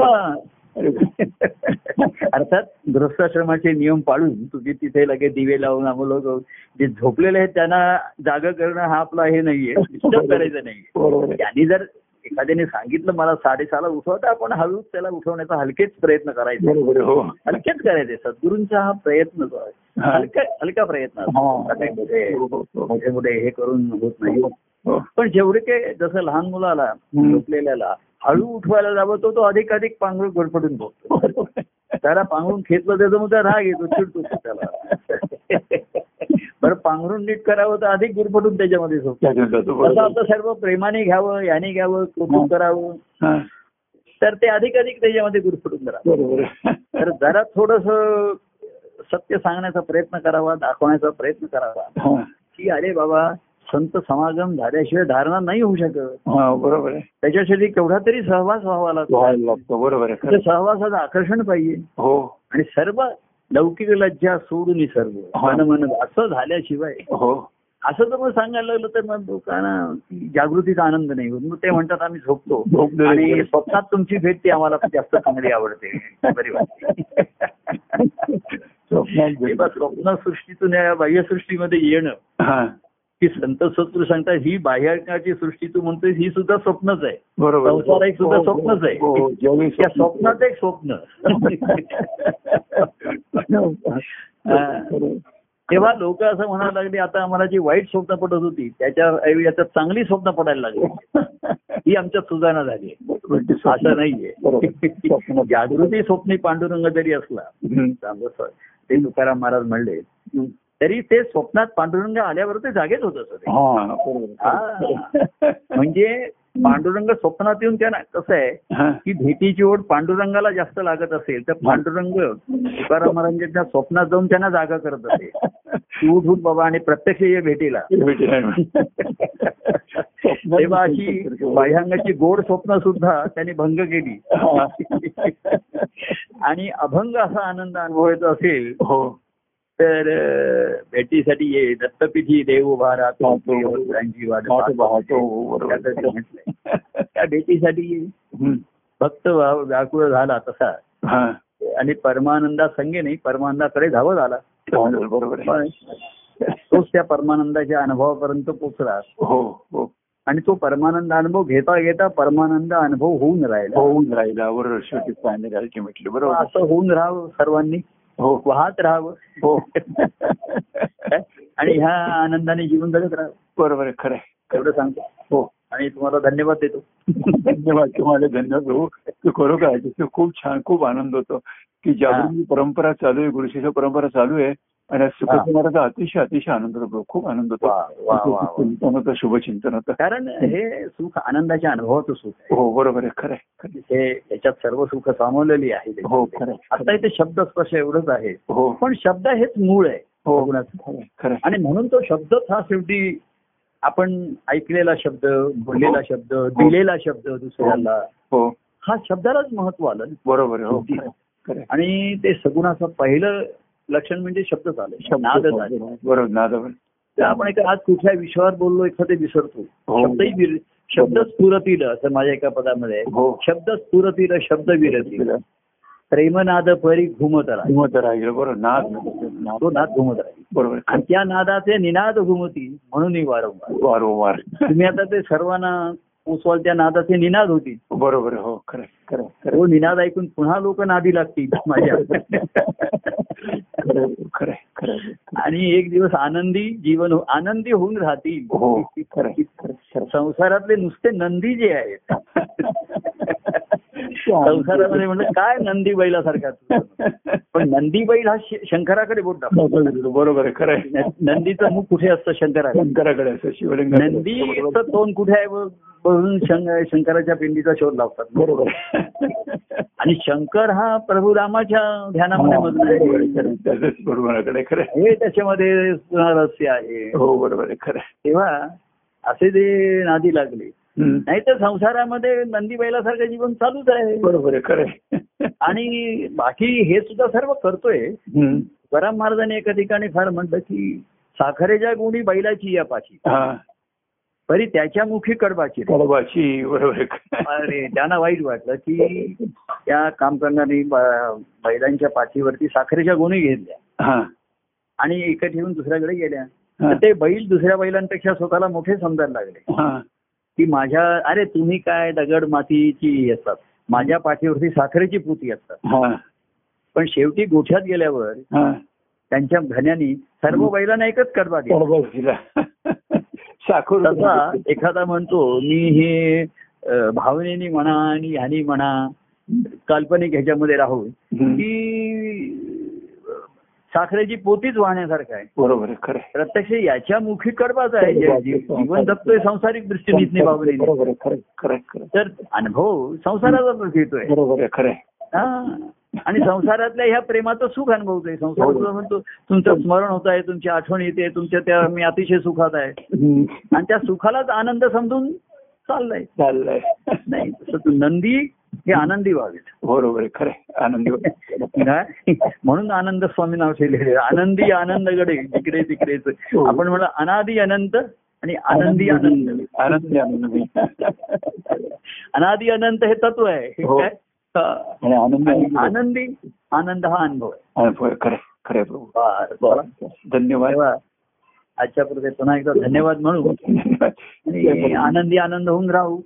[SPEAKER 2] अर्थात गृहस्थाश्रमाचे नियम पाळून तुम्ही तिथे लगेच दिवे लावून आम्हाला जे झोपलेले आहेत त्यांना जागा करणं हा आपला हे नाहीये डिस्टर्ब करायचं
[SPEAKER 1] आहे
[SPEAKER 2] त्यांनी जर एखाद्याने सांगितलं मला साडेसहाला उठवा तर आपण हळूच त्याला उठवण्याचा हलकेच प्रयत्न करायचे
[SPEAKER 1] हो
[SPEAKER 2] हलकेच करायचे सद्गुरूंचा हा प्रयत्न जो आहे. हलका हलका प्रयत्न.
[SPEAKER 1] हा.
[SPEAKER 2] मोठे
[SPEAKER 1] हो.
[SPEAKER 2] मोठे मोठे हे करून होत नाही. पण जेवढे काही जसं लहान मुलाला. झोपलेल्याला हळू उठवायला जावं तो तो अधिक अधिक पांघरूण गडपडून बघतो त्याला पांघरून खेचलं त्याचा राग येतो चिडतो त्याला. बरं पांघरून नीट करावं तर अधिक गुरफटून त्याच्यामध्ये आपलं सर्व प्रेमाने घ्यावं याने घ्यावं कौतुक करावं.
[SPEAKER 1] हा,
[SPEAKER 2] तर ते अधिक अधिक त्याच्यामध्ये गुरफटून
[SPEAKER 1] आहे.
[SPEAKER 2] तर जरा थोडस सत्य सांगण्याचा प्रयत्न करावा दाखवण्याचा प्रयत्न करावा.
[SPEAKER 1] हा,
[SPEAKER 2] की अरे बाबा संत समागम झाल्याशिवाय धारणा नाही होऊ शकत.
[SPEAKER 1] हा, बरोबर आहे.
[SPEAKER 2] त्याच्यासाठी केवढा तरी सहवास व्हावा लागतो.
[SPEAKER 1] बरोबर आहे
[SPEAKER 2] सहवासाचं आकर्षण पाहिजे.
[SPEAKER 1] हो.
[SPEAKER 2] आणि सर्व लौकिक लज्जा सोडून सर्व. मन मन असं झाल्याशिवाय.
[SPEAKER 1] हो.
[SPEAKER 2] असं तर मग सांगायला लागलं तर मग लोकांना जागृतीचा आनंद नाही होत. मग ते म्हणतात आम्ही झोपतो. आणि. स्वप्नात तुमची भेट ती आम्हाला जास्त चांगली आवडते. बरी वाटते
[SPEAKER 1] स्वप्नात
[SPEAKER 2] तेव्हा स्वप्नसृष्टीतून या बाह्यसृष्टीमध्ये येणं.
[SPEAKER 1] हा.
[SPEAKER 2] की संत सत्रू सांगतात ही बाह्यकाची सृष्टी तू म्हणतोय ही सुद्धा स्वप्नच आहे
[SPEAKER 1] बरोबर
[SPEAKER 2] संसार एक सुद्धा स्वप्नच आहे.
[SPEAKER 1] हो, हो, ज्यावेळी
[SPEAKER 2] त्या स्वप्नात एक स्वप्न. तेव्हा लोक असं म्हणायला लागले आता आम्हाला जी वाईट स्वप्न पडत होती त्याच्या आता चांगली स्वप्न पडायला लागली ही आमच्यात सुधारणा झाली. असं नाहीये. जागृती स्वप्नी पांडुरंग जरी असला ते तुकाराम महाराज म्हणले. तरी ते स्वप्नात पांडुरंग आल्यावर ते जागेच होत असत. म्हणजे पांडुरंग स्वप्नात येऊन त्यांना कसं आहे. की भेटीची ओढ पांडुरंगाला जास्त लागत असेल तर पांडुरंग तुकाराम महाराजांच्या स्वप्नात जाऊन त्यांना जागा करत असेल तू उठ उठ बाबा आणि प्रत्यक्ष ये भेटीला. तेव्हा अशी बाह्यांगाची गोड स्वप्न सुद्धा त्यांनी भंग केली. आणि अभंग असा आनंद अनुभवायचा असेल
[SPEAKER 1] हो.
[SPEAKER 2] तर भेटीसाठी ये दत्तपीठी देव उभा राहतो. त्या भेटीसाठी ये. भक्त व्याकुळ झाला तसा.
[SPEAKER 1] हा.
[SPEAKER 2] आणि परमानंदा संगे नाही परमानंदाकडे धावत आला.
[SPEAKER 1] बरोबर
[SPEAKER 2] तोच त्या परमानंदाच्या अनुभवापर्यंत पोचला.
[SPEAKER 1] हो हो.
[SPEAKER 2] आणि तो परमानंद अनुभव घेता घेता परमानंद अनुभव होऊन राहिला.
[SPEAKER 1] होऊन राहिला. बरोबर.
[SPEAKER 2] असं होऊन राहावं सर्वांनी.
[SPEAKER 1] हो
[SPEAKER 2] वाहत राहावं.
[SPEAKER 1] हो.
[SPEAKER 2] आणि ह्या आनंदाने जीवन जगत राहावं.
[SPEAKER 1] बरोबर खरं आहे.
[SPEAKER 2] एवढं सांगतो.
[SPEAKER 1] हो.
[SPEAKER 2] आणि तुम्हाला धन्यवाद देतो.
[SPEAKER 1] धन्यवाद तुम्हाला धन्यवाद भाऊ. तू खरोखर. खूप छान खूप आनंद होतो. की जागृती परंपरा चालू आहे गुरुशिष्य परंपरा चालू आहे आणि सुखकुमाराचा अतिशय अतिशय आनंद होतो खूप आनंद होतो
[SPEAKER 2] वा, वा, वा, वा.
[SPEAKER 1] चिंतन होतं शुभचिंतन होतं
[SPEAKER 2] कारण हे सुख आनंदाच्या अनुभवाचं सुख
[SPEAKER 1] हो बरोबर आहे खरं आहे.
[SPEAKER 2] हे याच्यात सर्व सुख सामावलेली आहे
[SPEAKER 1] हो. खरं
[SPEAKER 2] आता. इथे शब्द स्पर्श एवढंच आहे
[SPEAKER 1] हो
[SPEAKER 2] पण शब्द हेच मूळ आहे
[SPEAKER 1] हो
[SPEAKER 2] गुणाचं.
[SPEAKER 1] खरं.
[SPEAKER 2] आणि म्हणून तो शब्दच हा शेवटी आपण ऐकलेला शब्द बोललेला शब्द दिलेला शब्द दुसऱ्याला
[SPEAKER 1] हो
[SPEAKER 2] हा शब्दालाच महत्त्व आलं.
[SPEAKER 1] बरोबर हो.
[SPEAKER 2] आणि ते सगुणाचं पहिलं लक्षण म्हणजे शब्दच आलं
[SPEAKER 1] शब्द
[SPEAKER 2] नादच आले
[SPEAKER 1] बरोबर नादावर
[SPEAKER 2] तर आपण एका आज कुठल्या विषयावर बोललो एखादे विसरतो.
[SPEAKER 1] हो.
[SPEAKER 2] शब्दही शब्द स्फुरतील असं माझ्या एका पदामध्ये.
[SPEAKER 1] हो.
[SPEAKER 2] शब्द स्फुरतील शब्द विरतील. प्रेमनाद परी घुमत राहील.
[SPEAKER 1] हिंमत राहील बरोबर. नाद नाद
[SPEAKER 2] तो नाद घुमत राहील.
[SPEAKER 1] बरोबर.
[SPEAKER 2] आणि त्या नादाचे निनाद घुमती म्हणून वारंवार.
[SPEAKER 1] वारंवार.
[SPEAKER 2] तुम्ही आता ते सर्वांना पोचवाल त्या नादाचे निनाद होतील
[SPEAKER 1] बरोबर हो खरं खरं
[SPEAKER 2] तो निनाद ऐकून पुन्हा लोक नादी लागतील माझ्या.
[SPEAKER 1] खरं.
[SPEAKER 2] आणि एक दिवस आनंदी जीवन आनंदी होऊन राहतील.
[SPEAKER 1] हो
[SPEAKER 2] संसारातले नुसते नंदी जे आहेत. संसारामध्ये म्हणलं काय नंदी बैलासारखा? पण नंदी बैल हा शंकराकडे बोट
[SPEAKER 1] बरोबर आहे. खरं
[SPEAKER 2] नंदीचं मुख कुठे असतं शंकराकडे?
[SPEAKER 1] शंकराकडे असं शिवलिंग
[SPEAKER 2] नंदीचं तोंड कुठे आहे बघून शंकराच्या पिंडीचा शोध लावतात.
[SPEAKER 1] बरोबर.
[SPEAKER 2] आणि शंकर हा प्रभू रामाच्या ध्यानामध्ये
[SPEAKER 1] बरोबर खरं.
[SPEAKER 2] हे त्याच्यामध्ये रहस्य आहे.
[SPEAKER 1] हो बरोबर आहे. खरं.
[SPEAKER 2] तेव्हा असे ते नादी लागले. नाही तर संसारामध्ये नंदी बैलासारखं जीवन चालूच आहे.
[SPEAKER 1] बरोबर आहे खरं.
[SPEAKER 2] आणि बाकी हे सुद्धा सर्व करतोय. तुकाराम महाराजांनी एका ठिकाणी फार म्हणलं की साखरेच्या गुणी बैलाची या पाची
[SPEAKER 1] हा.
[SPEAKER 2] तरी त्याच्या मुखी कडबाची.
[SPEAKER 1] कडबाची बरोबर.
[SPEAKER 2] अरे त्यांना वाईट वाटलं की त्या काम करणारी बैलांच्या पाठीवरती साखरेच्या गुणी घेतल्या. आणि एका ठेवून दुसऱ्याकडे गेल्या. ते बैल दुसऱ्या बैलांपेक्षा स्वतःला मोठे समजायला लागले. की माझ्या अरे तुम्ही काय दगड मातीची असतात. माझ्या पाठीवरती साखरेची पुती असतात. पण शेवटी गोठ्यात गेल्यावर त्यांच्या धन्यानी सर्व बैलांना एकच दिला.
[SPEAKER 1] साखर
[SPEAKER 2] तसा एखादा म्हणतो मी हे भावनेनी म्हणा आणि ह्यानी म्हणा काल्पनिक ह्याच्यामध्ये राहून
[SPEAKER 1] हम्म.
[SPEAKER 2] की साखरेची पोतीच वाहण्यासारखं आहे.
[SPEAKER 1] बरोबर खरं.
[SPEAKER 2] प्रत्यक्ष याच्या मुखी कडबाच आहे. जीवन जगतोय सांसारिक दृष्टीने
[SPEAKER 1] आहे.
[SPEAKER 2] तर अनुभव संसाराचाच घेतोय
[SPEAKER 1] बरोबर खरं.
[SPEAKER 2] हा. आणि संसारातल्या ह्या प्रेमाचं सुख अनुभवतोय. संसार सुद्धा म्हणतो तुमचं स्मरण होत आहे तुमची आठवण येते तुमच्या त्या मी अतिशय सुखात आहे. आणि त्या सुखालाच आनंद समजून चाललाय.
[SPEAKER 1] चाललंय.
[SPEAKER 2] नाही तसं तू हे आनंदी व्हावेत
[SPEAKER 1] बरोबर खरं. आनंदी?
[SPEAKER 2] म्हणून आनंद स्वामी नाव ठेवलेले आनंदी आनंदगडे जिकडे तिकडेच
[SPEAKER 1] हो.
[SPEAKER 2] आपण म्हणलं अनादी अनंत आणि आनंदी आनंद.
[SPEAKER 1] आनंदी आनंदी
[SPEAKER 2] अनादी अनंत हे तत्व आहे. हे
[SPEAKER 1] आनंदी
[SPEAKER 2] आनंदी. आनंद हा अनुभव आहे.
[SPEAKER 1] खरं खरं. धन्यवाद.
[SPEAKER 2] आजच्या प्रति पुन्हा एकदा धन्यवाद म्हणू आणि आनंदी आनंद होऊन राहू.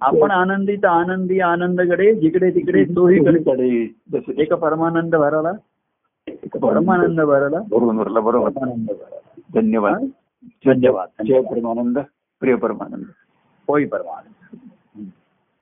[SPEAKER 2] आपण आनंदी तर आनंदी आनंदकडे जिकडे तिकडे तोही कडे
[SPEAKER 1] कडे जसं
[SPEAKER 2] एक परमानंद भराला एक परमानंद भराला.
[SPEAKER 1] बरोबर भरला बरोबर.
[SPEAKER 2] परमानंद भराला.
[SPEAKER 1] धन्यवाद.
[SPEAKER 2] धन्यवाद.
[SPEAKER 1] जय परमानंद प्रिय परमानंद.
[SPEAKER 2] होय परमानंद.